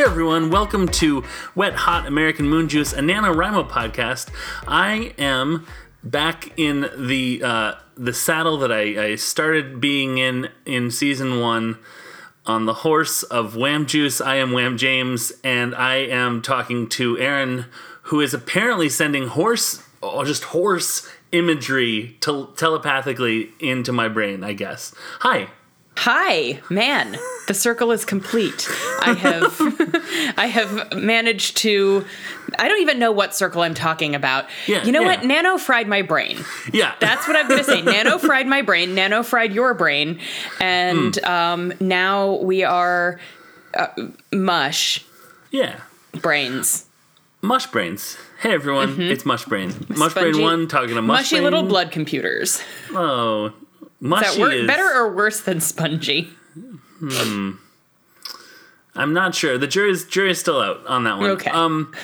Hey everyone, welcome to Wet Hot American Moon Juice, a NaNoWriMo podcast. I am back in the uh, the saddle that I, I started being in in season one on the horse of Wham Juice. I am Wham James, and I am talking to Aaron, who is apparently sending horse, or just horse imagery tel- telepathically into my brain, I guess. Hi. Hi, man. The circle is complete. I have I have managed to I don't even know what circle I'm talking about. Yeah, you know yeah. what? Nano fried my brain. Yeah. That's what I'm going to say. Nano fried my brain, nano fried your brain, and Hmm. um, now we are uh, mush yeah. brains. Mush Brains. Hey everyone, it's Mush Brain. Mush Brain Mm-hmm. Spongy- 1 talking to Mush Mushy little blood computers. Oh. Is that wor- is better or worse than spongy? Hmm. I'm not sure. The jury's jury's still out on that one. Okay. Um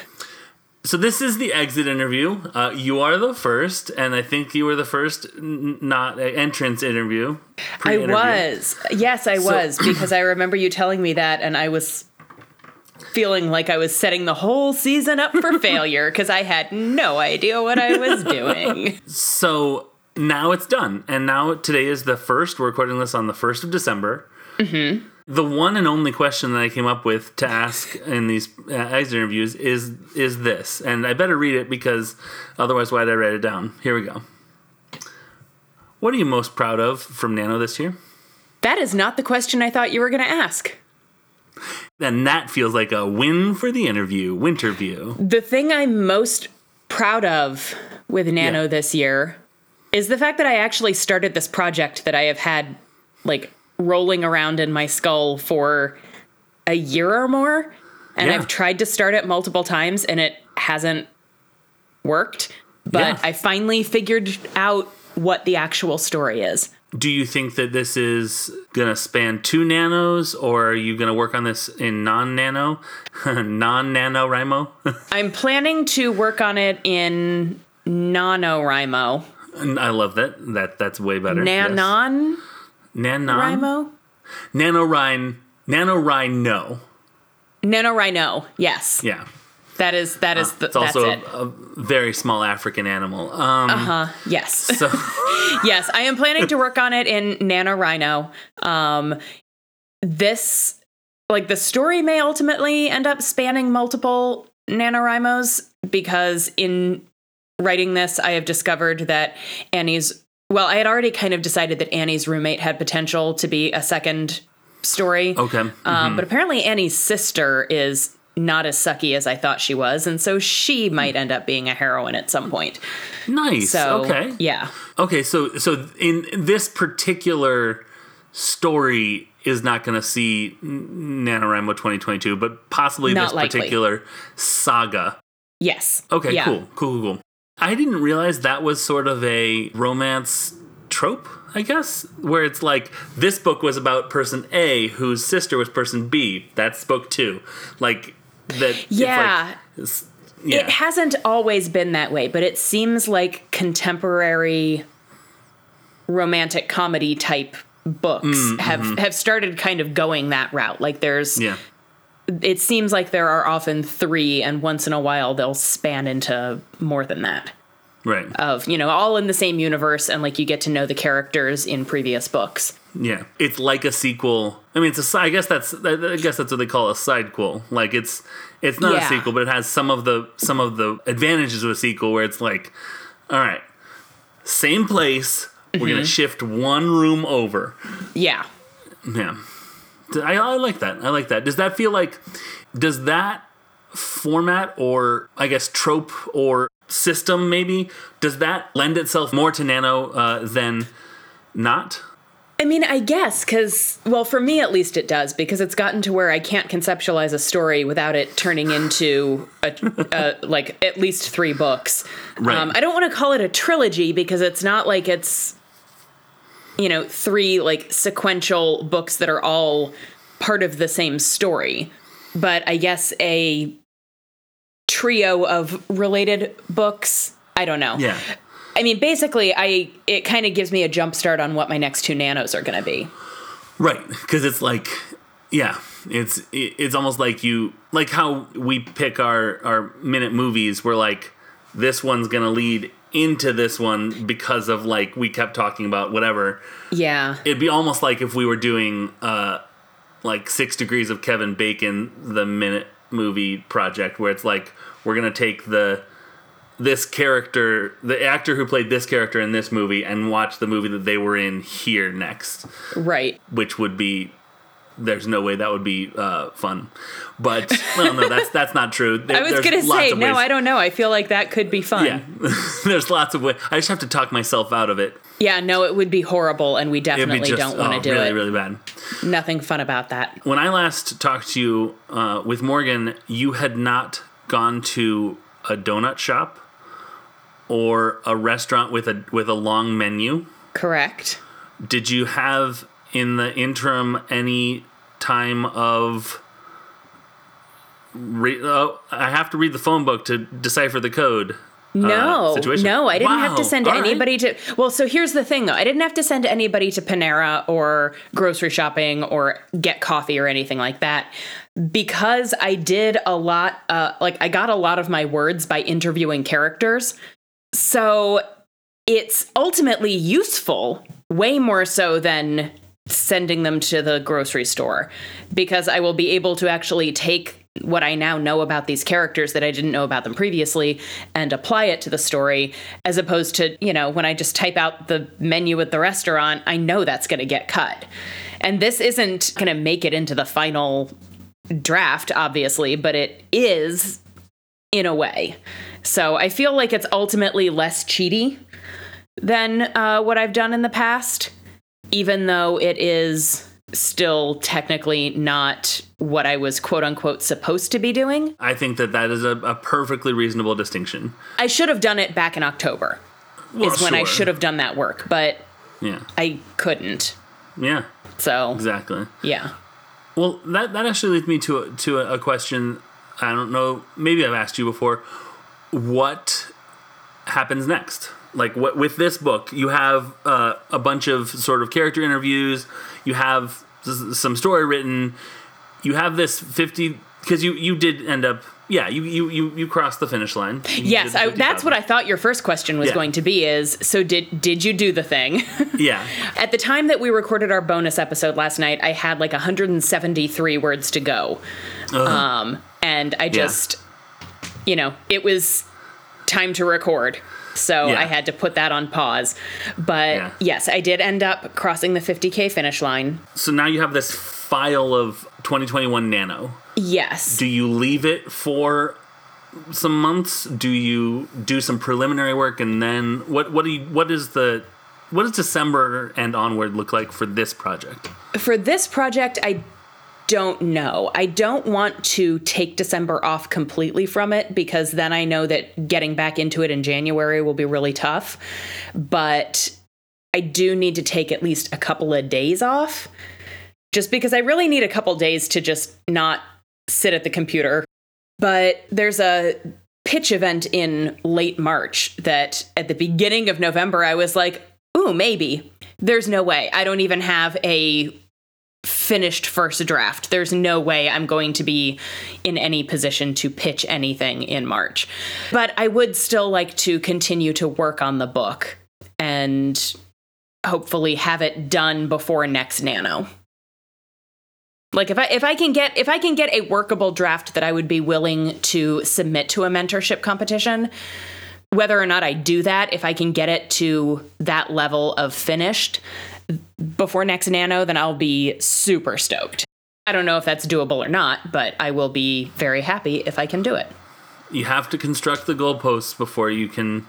so this is the exit interview. Uh, you are the first, and I think you were the first n- not uh, entrance interview. I was. Yes, I was because I remember you telling me that and I was feeling like I was setting the whole season up for failure because I had no idea what I was doing. So now it's done, and now today is the first. We're recording this on the first of December. Mm-hmm. The one and only question that I came up with to ask in these uh, exit interviews is is this, and I better read it because otherwise, why'd I write it down? Here we go. What are you most proud of from Nano this year? That is not the question I thought you were going to ask. Then that feels like a win for the interview, Winterview. The thing I'm most proud of with Nano Yeah. this year is the fact that I actually started this project that I have had like rolling around in my skull for a year or more. And Yeah. I've tried to start it multiple times and it hasn't worked. But Yeah. I finally figured out what the actual story is. Do you think that this is going to span two nanos, or are you going to work on this in non nano, non nano Rimo? I'm planning to work on it in NaNoWriMo. I love that. That that's way better. yes. Nanon Nanon. Rimo? NaNoWriMo. NaNoWriMo. NaNoWriMo. Yes. Yeah. That is that is the, It's also that's it. a, a very small African animal. Um, Uh, huh. yes. So yes, I am planning to work on it in NaNoWriMo. Um this like the story may ultimately end up spanning multiple NaNoWriMos because in writing this I have discovered that Annie's well, I had already kind of decided that Annie's roommate had potential to be a second story. okay. Um, But apparently, Annie's sister is not as sucky as I thought she was, and so she might end up being a heroine at some point. nice. So, okay. yeah, Okay. So so in this particular story is not going to see NaNoWriMo 2022, but possibly Not this likely. particular saga. yes, Okay, yeah. cool, cool, cool, cool. I didn't realize that was sort of a romance trope, I guess, where it's like this book was about person A whose sister was person B. That's book two. Like that. it's like- Yeah. yeah. It hasn't always been that way, but it seems like contemporary romantic comedy type books mm, have mm-hmm. have started kind of going that route. Like there's yeah. It seems like there are often 3 and once in a while they'll span into more than that. Right. Of, you know, all in the same universe and like you get to know the characters in previous books. Yeah, it's like a sequel. I mean, it's a. I guess that's. I guess that's what they call a sidequel. Like it's. It's not a sequel, but it has some of the some of the advantages of a sequel, where it's like, all right, same place. We're gonna mm-hmm. shift one room over. Yeah. Yeah, I, I like that. I like that. Does that feel like? Does that format or I guess trope or system maybe does that lend itself more to Nano uh, than not? I mean, I guess because, well, for me at least it does because it's gotten to where I can't conceptualize a story without it turning into a, a like at least three books. Right. Um, I don't want to call it a trilogy because it's not like it's, you know, three like sequential books that are all part of the same story. But I guess a trio of related books. I don't know. Yeah. I mean, basically, I it kind of gives me a jump start on what my next two nanos are going to be. Right, because it's like Yeah, it's it's almost like you like how we pick our our minute movies. We're like, this one's gonna lead into this one because of like we kept talking about whatever. Yeah. It'd be almost like if we were doing uh like Six Degrees of Kevin Bacon, the minute movie project, where it's like we're gonna take the this character, the actor who played this character in this movie, and watch the movie that they were in here next Right. which would be there's no way that would be uh, fun. But well, no, that's that's not true. There- I was going to say, no, ways- I don't know. I feel like that could be fun. Yeah, there's lots of ways. I just have to talk myself out of it. Yeah, no, it would be horrible, and we definitely just don't want to oh, do really, it. Really, really bad. Nothing fun about that. When I last talked to you uh, with Morgan, you had not gone to a donut shop or a restaurant with a with a long menu. Correct. Did you have in the interim any time of re- oh, I have to read the phone book to decipher the code. No, situation. no, I didn't have to send all right. anybody to. Well, so here's the thing, though. I didn't have to send anybody to Panera or grocery shopping or get coffee or anything like that because I did a lot. Uh, like I got a lot of my words by interviewing characters, so it's ultimately useful, way more so than sending them to the grocery store because I will be able to actually take what I now know about these characters that I didn't know about them previously and apply it to the story as opposed to, you know, when I just type out the menu at the restaurant, I know that's going to get cut. And this isn't going to make it into the final draft, obviously, but it is in a way. So I feel like it's ultimately less cheaty than uh, what I've done in the past, even though it is still technically not what I was quote unquote supposed to be doing. I think that that is a, a perfectly reasonable distinction. I should have done it back in October, Well, is when I should have done that work, but Yeah, I couldn't. yeah, So, exactly. yeah. Well, that that actually leads me to a, to a, a question. I don't know. Maybe I've asked you before. What happens next? Like what with this book, you have uh, a bunch of sort of character interviews. You have some story written. You have this fifty because you you did end up. Yeah, you you you, you crossed the finish line. You Yes, I, 50,000. that's what I thought your first question was Yeah. going to be is so did did you do the thing? Yeah, At the time that we recorded our bonus episode last night, I had like 173 words to go. Um, and I just, you know, it was time to record. So Yeah. I had to put that on pause. But Yeah. yes, I did end up crossing the 50K finish line. so now you have this file of 2021 Nano. Yes. do you leave it for some months do you do some preliminary work and then what what do you what is the what does december and onward look like for this project For this project, I don't know. I don't want to take December off completely from it because then I know that getting back into it in January will be really tough. But I do need to take at least a couple of days off just because I really need a couple days to just not sit at the computer. But there's a pitch event in late March that at the beginning of November I was like, ooh, maybe. There's no way. I don't even have a finished first draft. There's no way I'm going to be in any position to pitch anything in March. But I would still like to continue to work on the book and hopefully have it done before next nano. Like if I if I can get if I can get a workable draft that I would be willing to submit to a mentorship competition, whether or not I do that, if I can get it to that level of finished before next nano, then I'll be super stoked. I don't know if that's doable or not, but I will be very happy if I can do it. you have to construct the goalposts before you can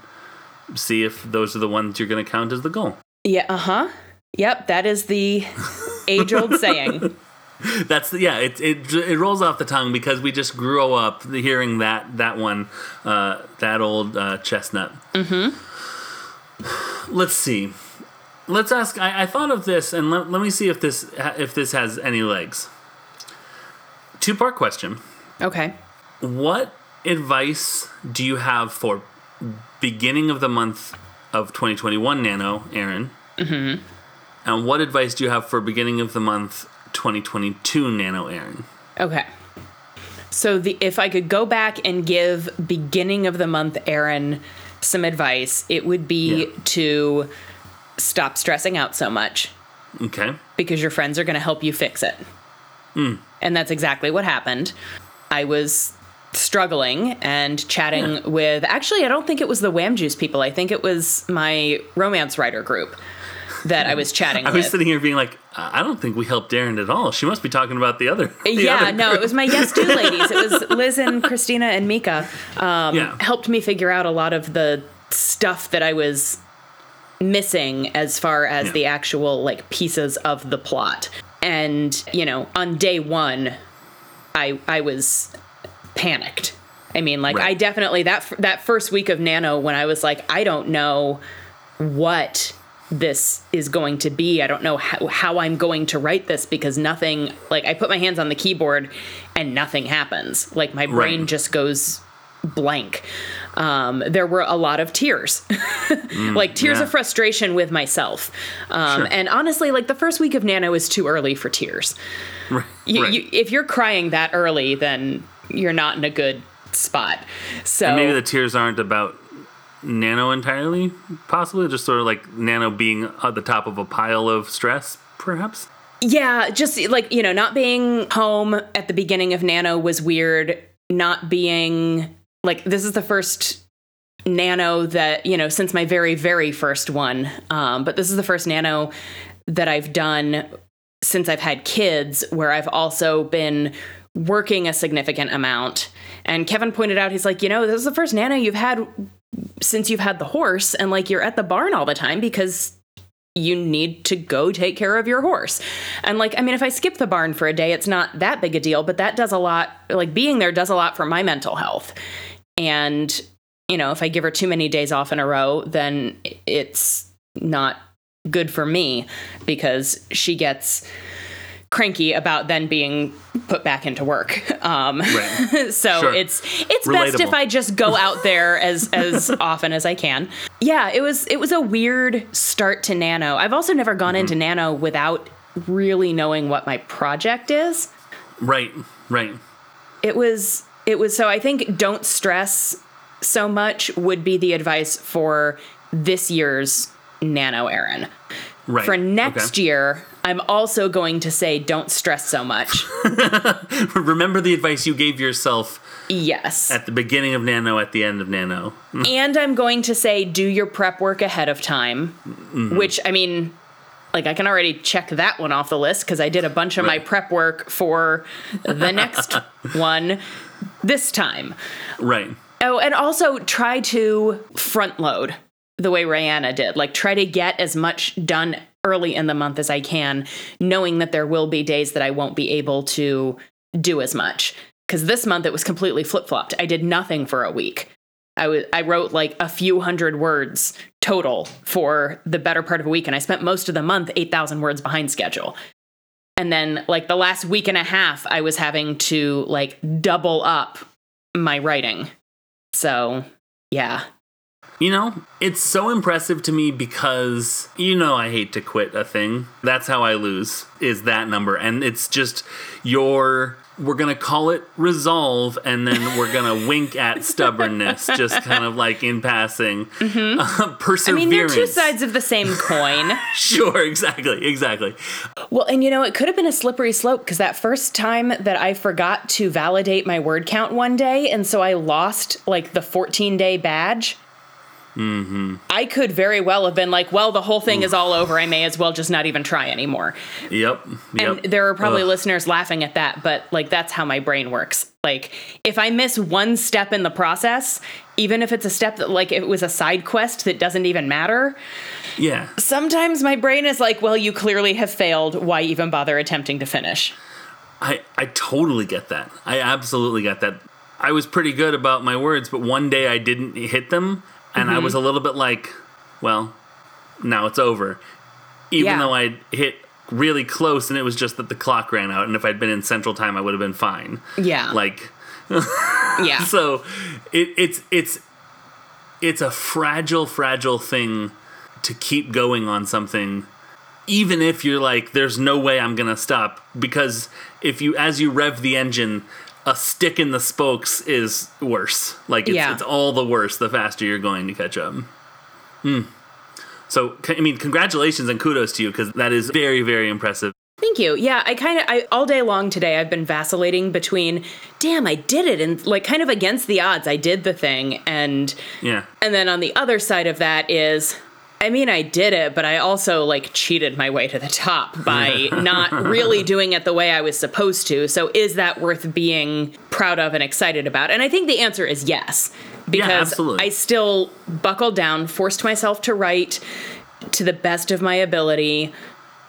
see if those are the ones you're going to count as the goal Yeah, uh huh. Yep, that is the age old saying. that's the, yeah it, it it rolls off the tongue because we just grew up hearing that that one uh that old uh, chestnut mm-hmm let's see let's ask I, I thought of this and let, let me see if this if this has any legs two part question Okay. what advice do you have for beginning of the month of 2021 nano aaron mm-hmm. and what advice do you have for beginning of the month 2022 Nano Aaron. Okay. So the if I could go back and give beginning of the month Aaron some advice, it would be Yeah. to stop stressing out so much Okay. because your friends are going to help you fix it. And that's exactly what happened. I was struggling and chatting Yeah. with actually I don't think it was the Wham Juice people. I think it was my romance writer group that I was chatting with. I with. was sitting here being like, I I don't think we helped Aaron at all. She must be talking about the other. the yeah, other no, it was my yes do ladies. It was Liz and Christina and Mika. Um, Yeah. helped me figure out a lot of the stuff that I was missing as far as Yeah. the actual like pieces of the plot. And you know, on day one, I I was panicked. I mean, like Right. I definitely that that first week of Nano when I was like, I don't know what this is going to be. I don't know how, how I'm going to write this because nothing, like, I put my hands on the keyboard and nothing happens. Like, my brain Right. just goes blank. Um, there were a lot of tears, like tears yeah. of frustration with myself. Um, Sure. And honestly, like, the first week of Nano is too early for tears. Right. You, right. you, if you're crying that early, then you're not in a good spot. So Maybe the tears aren't about Nano entirely, possibly just sort of like Nano being at the top of a pile of stress, perhaps. Yeah, just like, you know, not being home at the beginning of Nano was weird. Not being like, this is the first Nano that, you know, since my very, very first one. Um, but this is the first Nano that I've done since I've had kids where I've also been working a significant amount. And Kevin pointed out, he's like, you know, this is the first Nano you've had since you've had the horse and like you're at the barn all the time because you need to go take care of your horse. And like, I mean, if I skip the barn for a day, it's not that big a deal, but that does a lot, like being there does a lot for my mental health. And, you know, if I give her too many days off in a row, then it's not good for me because she gets cranky about then being put back into work. Um, Right. so Sure. it's it's best if I just go out there as as often as I can. Yeah, it was it was a weird start to Nano. I've also never gone into Nano without really knowing what my project is. Right. Right. It was it was so I think don't stress so much would be the advice for this year's Nano Aaron. Right. For next Okay. year, I'm also going to say don't stress so much. Remember the advice you gave yourself yes. at the beginning of Nano, at the end of Nano. and I'm going to say do your prep work ahead of time, mm-hmm. which I mean, like I can already check that one off the list because I did a bunch of my prep work for the next one this time. Right. Oh, and also try to front load the way Rihanna did. Like try to get as much done early in the month as I can, knowing that there will be days that I won't be able to do as much. Because this month it was completely flip flopped. I did nothing for a week. I was I wrote like a few hundred words total for the better part of a week, and I spent most of the month eight thousand words behind schedule. And then like the last week and a half, I was having to like double up my writing. So yeah, You know, it's so impressive to me because you know I hate to quit a thing. That's how I lose is that number and it's just your we're going to call it resolve and then we're going to wink at stubbornness just kind of like in passing. Uh, I mean they're two sides of the same coin. Sure, exactly, exactly. well, and you know it could have been a slippery slope because that first time that I forgot to validate my word count one day, and so I lost like the 14 day badge. I could very well have been like, well, the whole thing is all over. I may as well just not even try anymore. Yep. Yep. And there are probably Ugh. listeners laughing at that, but like that's how my brain works. Like if I miss one step in the process, even if it's a step that like it was a side quest that doesn't even matter, Yeah. sometimes my brain is like, well, you clearly have failed. Why even bother attempting to finish? I, I totally get that. I absolutely get that. I was pretty good about my words, but one day I didn't hit them, and I was Mm-hmm. a little bit like, well, now it's over. Even Yeah. though I hit really close, and it was just that the clock ran out, and if I'd been in Central Time, I would have been fine. Yeah. Like, yeah. so it, it's it's it's a fragile, fragile thing to keep going on something even if you're like, there's no way I'm gonna stop, because if you as you rev the engine, a stick in the spokes is worse. Like it's, Yeah. it's all the worse the faster you're going to catch up. Hmm. So I mean, congratulations and kudos to you because that is very very impressive. Thank you. Yeah, I kind of I all day long today I've been vacillating between damn, I did it and like kind of against the odds I did the thing and Yeah. and then on the other side of that is I mean, I did it, but I also like cheated my way to the top by not really doing it the way I was supposed to. So is that worth being proud of and excited about? And I think the answer is yes. Because absolutely. I still buckled down, forced myself to write to the best of my ability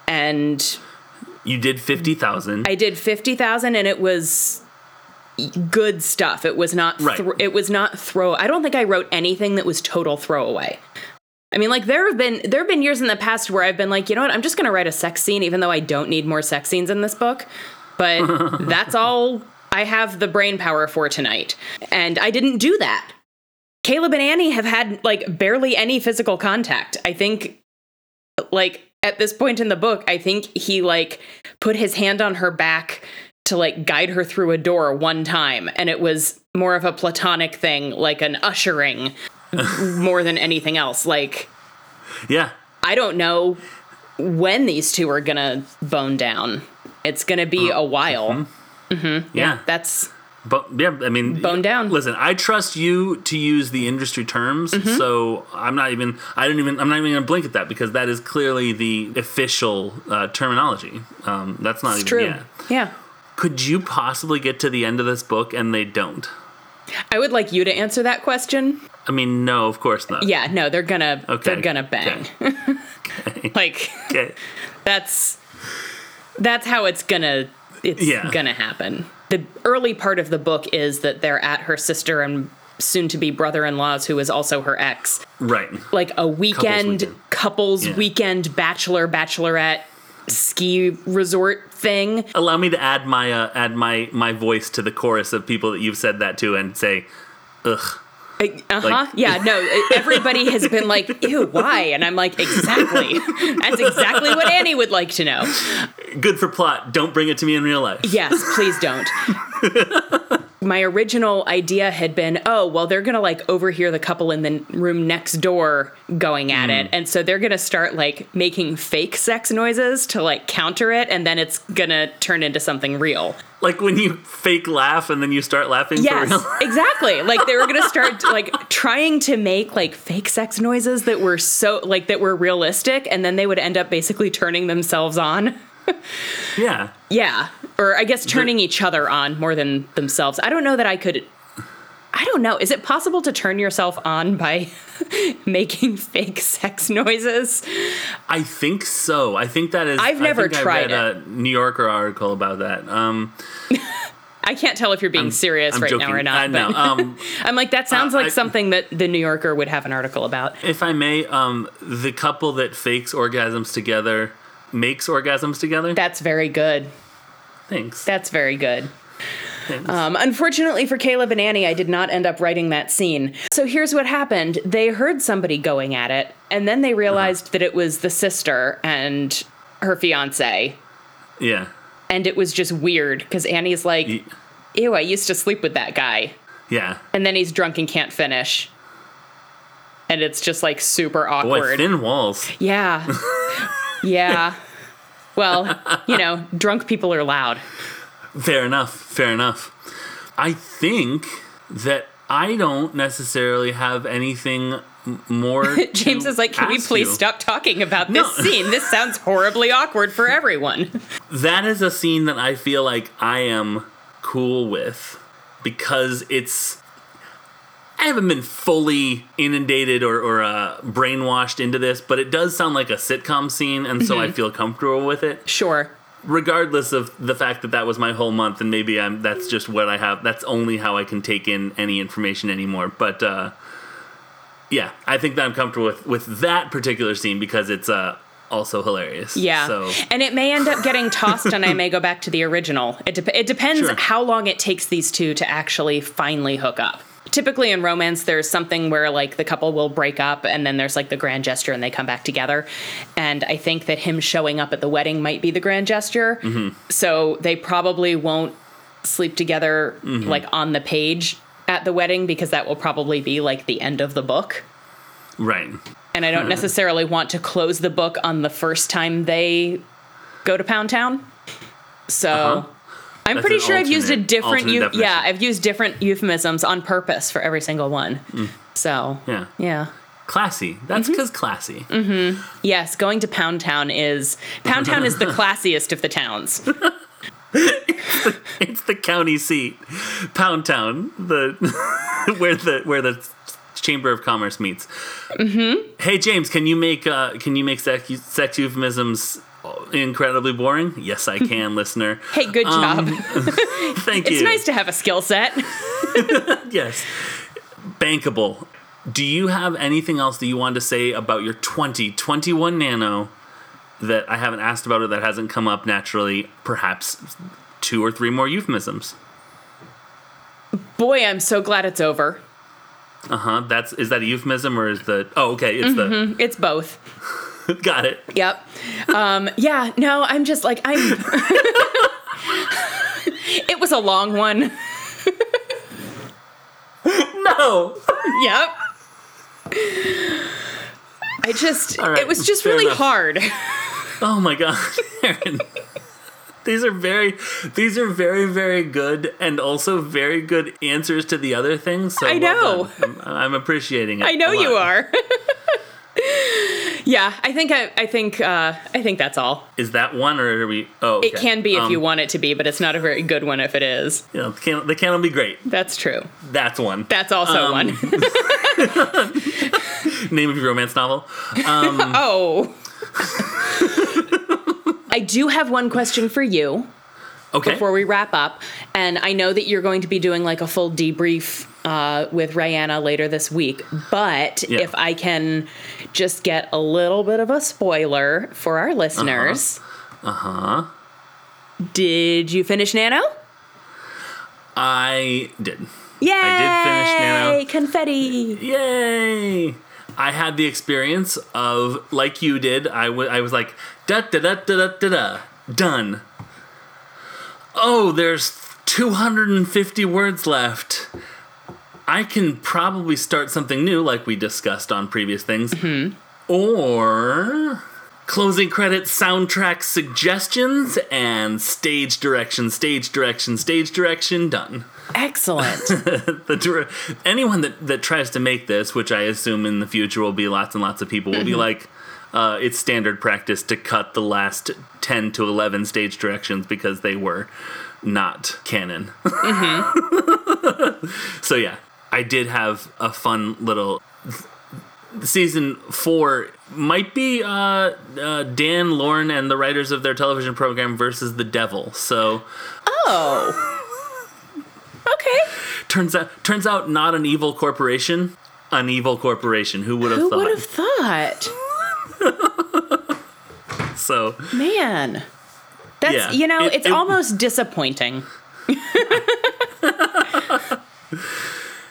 and You did fifty thousand. I did 50,000 and it was good stuff. It was not Right. it was not throw I don't think I wrote anything that was total throwaway. I mean like there have been there have been years in the past where I've been like, you know what? I'm just going to write a sex scene even though I don't need more sex scenes in this book. But that's all I have the brain power for tonight. And I didn't do that. Caleb and Annie have had like barely any physical contact. I think like at this point in the book, I think he like put his hand on her back to like guide her through a door one time and it was more of a platonic thing, like an ushering more than anything else. Like yeah. I don't know when these two are going to bone down. It's going to be a while. Yeah. That's But yeah, I mean, Bone down. Listen, I trust you to use the industry terms, Mm-hmm. so I'm not even. I don't even. I'm not even going to blink at that because that is clearly the official uh, terminology. Um, that's not even. true. Yeah. yeah. Could you possibly get to the end of this book and they don't? I would like you to answer that question. I mean, no, of course not. Yeah, no, they're gonna Okay. they're gonna bang. like Okay. that's that's how it's gonna it's Yeah. gonna happen. The early part of the book is that they're at her sister and soon to be brother-in-law's who is also her ex. Right. Like a weekend weekend. couples Yeah. weekend bachelor bachelorette ski resort thing. Allow me to add my uh, add my my voice to the chorus of people that you've said that to and say, ugh. Uh huh. Like- yeah. No. Everybody has been like, "Ew, why?" And I'm like, "Exactly. That's exactly what Annie would like to know." Good for plot. Don't bring it to me in real life. Yes, please don't. My original idea had been, oh, well, they're gonna like overhear the couple in the room next door going at it. Hmm. And so they're gonna start like making fake sex noises to like counter it, and then it's gonna turn into something real. Like when you fake laugh and then you start laughing Yes, for real. exactly. Like they were gonna start like trying to make like fake sex noises that were so like that were realistic, and then they would end up basically turning themselves on. yeah. Yeah. Or I guess turning each other on more than themselves. I don't know that I could. I don't know. Is it possible to turn yourself on by making fake sex noises? I think so. I think that is. I've never think I tried read a New Yorker article about that. Um, I can't tell if you're being serious I'm right joking. now or not. I know. but Um, I'm like, that sounds uh, like I- something that the New Yorker would have an article about. if I may, um, the couple that fakes orgasms together makes orgasms together. That's very good. Thanks. That's very good. Um, unfortunately for Caleb and Annie, I did not end up writing that scene. So here's what happened they heard somebody going at it, and then they realized that it was the sister and her fiance. yeah. And it was just weird because Annie's like, Ye- ew, I used to sleep with that guy. Yeah. And then he's drunk and can't finish. And it's just like super awkward. Boy, thin walls. yeah. yeah. Well, you know, drunk people are loud. Fair enough. Fair enough. I think that I don't necessarily have anything more. James is like, can we please you." stop talking about this No. scene? This sounds horribly awkward for everyone. That is a scene that I feel like I am cool with because it's. I haven't been fully inundated or, or uh, brainwashed into this, but it does sound like a sitcom scene, and so Mm-hmm. I feel comfortable with it. Sure. regardless of the fact that that was my whole month and maybe I'm that's just what I have that's only how I can take in any information anymore but uh yeah I think that I'm comfortable with with that particular scene because it's uh also hilarious Yeah. so And it may end up getting tossed and I may go back to the original. It, dep it depends Sure. how long it takes these two to actually finally hook up. Typically in romance there's something where like the couple will break up and then there's like the grand gesture and they come back together. And i think that him showing up at the wedding might be the grand gesture. Mm-hmm. So they probably won't sleep together mm-hmm. like on the page at the wedding because that will probably be like the end of the book. Right. and i don't mm-hmm. necessarily want to close the book on the first time they go to pound town. So Uh-huh. I'm That's pretty sure i've used a different eu- yeah i've used different euphemisms on purpose for every single one so Yeah. yeah Classy. That's because classy. yes going to pound town is pound town is the classiest of the towns It's the county seat, Pound Town, the where the where the Chamber of Commerce meets. Mm-hmm. Hey James, can you make uh, can you make sex, sex euphemisms incredibly boring? Yes, I can, listener. hey good job Thank it's you. It's nice to have a skill set yes, bankable. Do you have anything else that you want to say about your 2021 Nano that I haven't asked about or that hasn't come up naturally? Perhaps two or three more euphemisms. boy i'm so glad it's over Uh huh. That's is that a euphemism or is the oh okay it's the. it's both got it. Yep. Um, yeah, no, I'm just like, I'm. it was a long one. No. Yep. I just, right, it was just fair really enough. hard. Oh my god, Aaron. These are very, these are very, very good, and also very good answers to the other things. So I know. done. I'm, I'm appreciating it. I know you are. Yeah, I think I, I think uh, I think that's all. Is that one, or are we? Oh, It can be if Um, you want it to be, but it's not a very good one if it is. You know, can, they can be great. That's true. That's one. That's also Um, one. Name of your romance novel. oh. I do have one question for you. Okay. before we wrap up. And I know that you're going to be doing like a full debrief uh, with Rihanna later this week. But Yeah. if I can just get a little bit of a spoiler for our listeners. Uh huh. Did you finish Nano? I did. Yay! I did finish Nano. Yay, confetti. Yay! I had the experience of like you did. I wa- I was like da da da da da da da done. Oh, there's 250 words left. I can probably start something new, like we discussed on previous things, or closing credits, soundtrack suggestions, and stage direction, stage direction, stage direction. Done Excellent. the dir- anyone that that tries to make this, which I assume in the future will be lots and lots of people, will be like, uh, it's standard practice to cut the last ten to eleven stage directions because they were not canon. so yeah, I did have a fun little. Season four might be uh, uh, Dan, Lauren, and the writers of their television program versus the devil. So oh. Okay. Turns out, turns out, not an evil corporation. An evil corporation. Who would have Who thought? would have thought? So Man. That's, Yeah, you know, it- it's it- almost disappointing.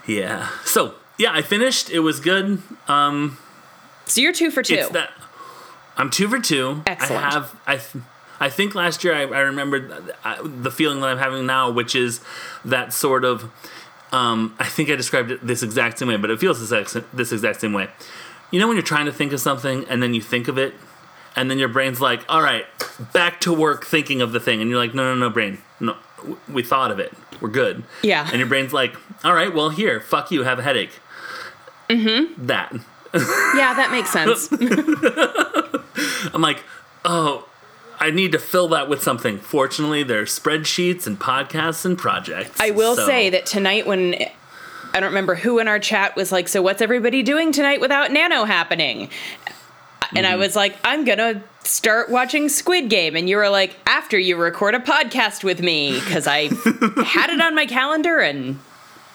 yeah. So yeah, I finished. It was good. Um, So you're two for two. it's that I'm two for two. Excellent. I have. I. th- I think last year I, I remembered the feeling that I'm having now, which is that sort of. Um, I think I described it this exact same way, but it feels this exact, this exact same way. You know when you're trying to think of something and then you think of it, and then your brain's like, "All right, back to work thinking of the thing," and you're like, "No, no, no, brain, no, we thought of it, we're good." Yeah. And your brain's like, "All right, well here, fuck you, have a headache." Mm-hmm. That. yeah, that makes sense. I'm like, oh, I need to fill that with something. Fortunately, there's spreadsheets and podcasts and projects. I will so- say that tonight when I don't remember who in our chat was like, "So what's everybody doing tonight without Nano happening?" And I was like, "I'm going to start watching Squid Game." And you were like, "After you record a podcast with me because I had it on my calendar and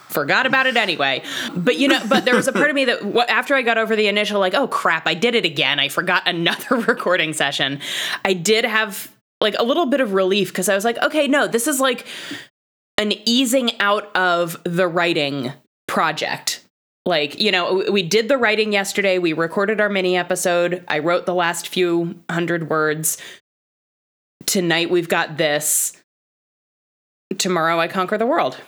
forgot about it anyway." But you know, but there was a part of me that after I got over the initial like, "Oh crap, I did it again. I forgot another recording session." I did have like a little bit of relief because I was like, "Okay, no, this is like an easing out of the writing project. Like, you know, we did the writing yesterday. We recorded our mini episode. I wrote the last few hundred words. Tonight we've got this. Tomorrow I conquer the world.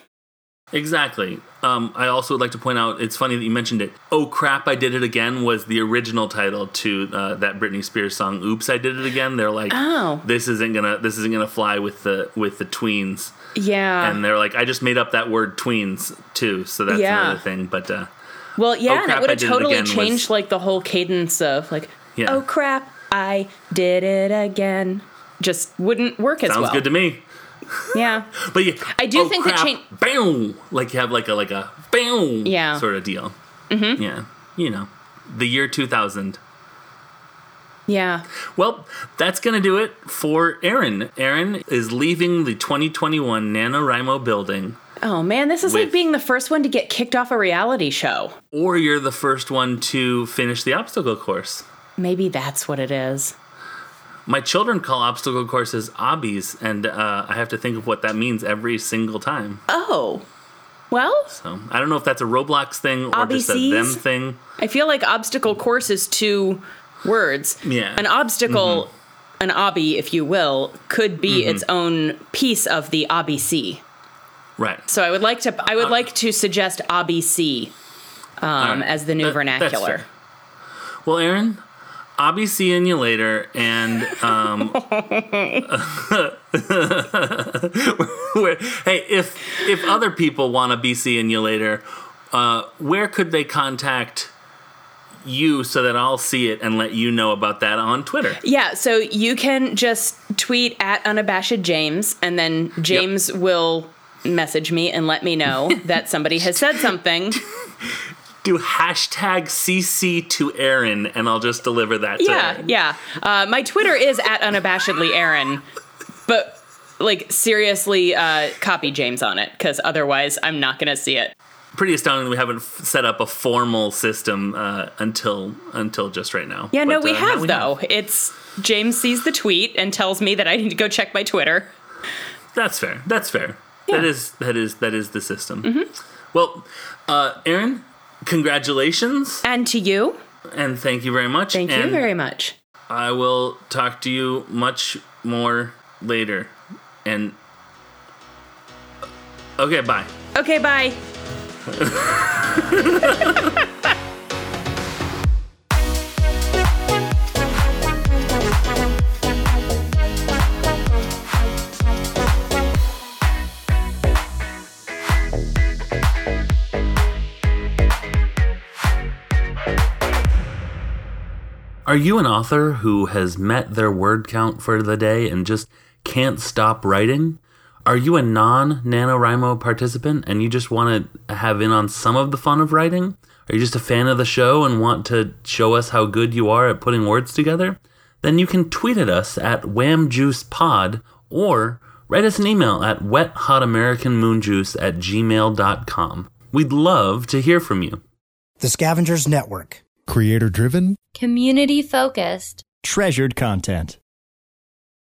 Exactly. Um, I also would like to point out it's funny that you mentioned it. Oh crap! I did it again was the original title to uh, that Britney Spears song. Oops! I did it again. They're like, Oh. this isn't gonna this isn't gonna fly with the with the tweens. Yeah. and they're like, I just made up that word tweens too, so that's Yeah. another thing. But uh, well, yeah, Oh, and crap, it would have totally again was- changed like the whole cadence of like, Yeah. oh crap, I did it again. Just wouldn't work as well. sounds good to me. Yeah. But yeah, I do oh, think that crap, change- Bam! Like you have like a like a bam Yeah. sort of deal. Mm-hmm. Yeah, you know, the year two thousand. Yeah. Well, that's going to do it for Aaron. Aaron is leaving the 2021 NaNoWriMo building, Oh man, this is like being the first one to get kicked off a reality show. or you're the first one to finish the obstacle course. Maybe that's what it is. My children call obstacle courses obbies, and uh, I have to think of what that means every single time. Oh. Well, So I don't know if that's a Roblox thing or just a them thing. I feel like obstacle course is two words. Yeah. An obstacle, an obby, if you will, could be its own piece of the OBC. Right. So I would like to I would like to suggest OBC um, right. as the new That- vernacular. Well, Aaron, I'll be seeing you later, and um, hey, if if other people want to be seeing you later, uh, where could they contact you so that I'll see it and let you know about that on Twitter? Yeah, so you can just tweet at unabashed James, and then James will message me and let me know that somebody has said something. Do hashtag CC to Aaron, and I'll just deliver that to Yeah, Aaron. yeah. Uh, my Twitter is at unabashedly Aaron, but like seriously, uh, copy James on it because otherwise I'm not gonna see it. Pretty astounding we haven't f- set up a formal system uh, until until just right now. Yeah, no, we uh, have though. It's James sees the tweet and tells me that I need to go check my Twitter. That's fair. That's fair. Yeah. Mm-hmm. That is that is that is the system. Well, uh, Aaron, congratulations And to you, and thank you very much. thank and you very much. I will talk to you much more later. And okay, bye. Okay, bye. Are you an author who has met their word count for the day and just can't stop writing? Are you a non NaNoWriMo participant and you just want to have in on some of the fun of writing? Are you just a fan of the show and want to show us how good you are at putting words together? Then you can tweet at us at whamjuicepod or write us an email at wethotamericanmoonjuice at gmail.com. We'd love to hear from you. The Scavengers Network. Creator driven, Community focused. treasured content.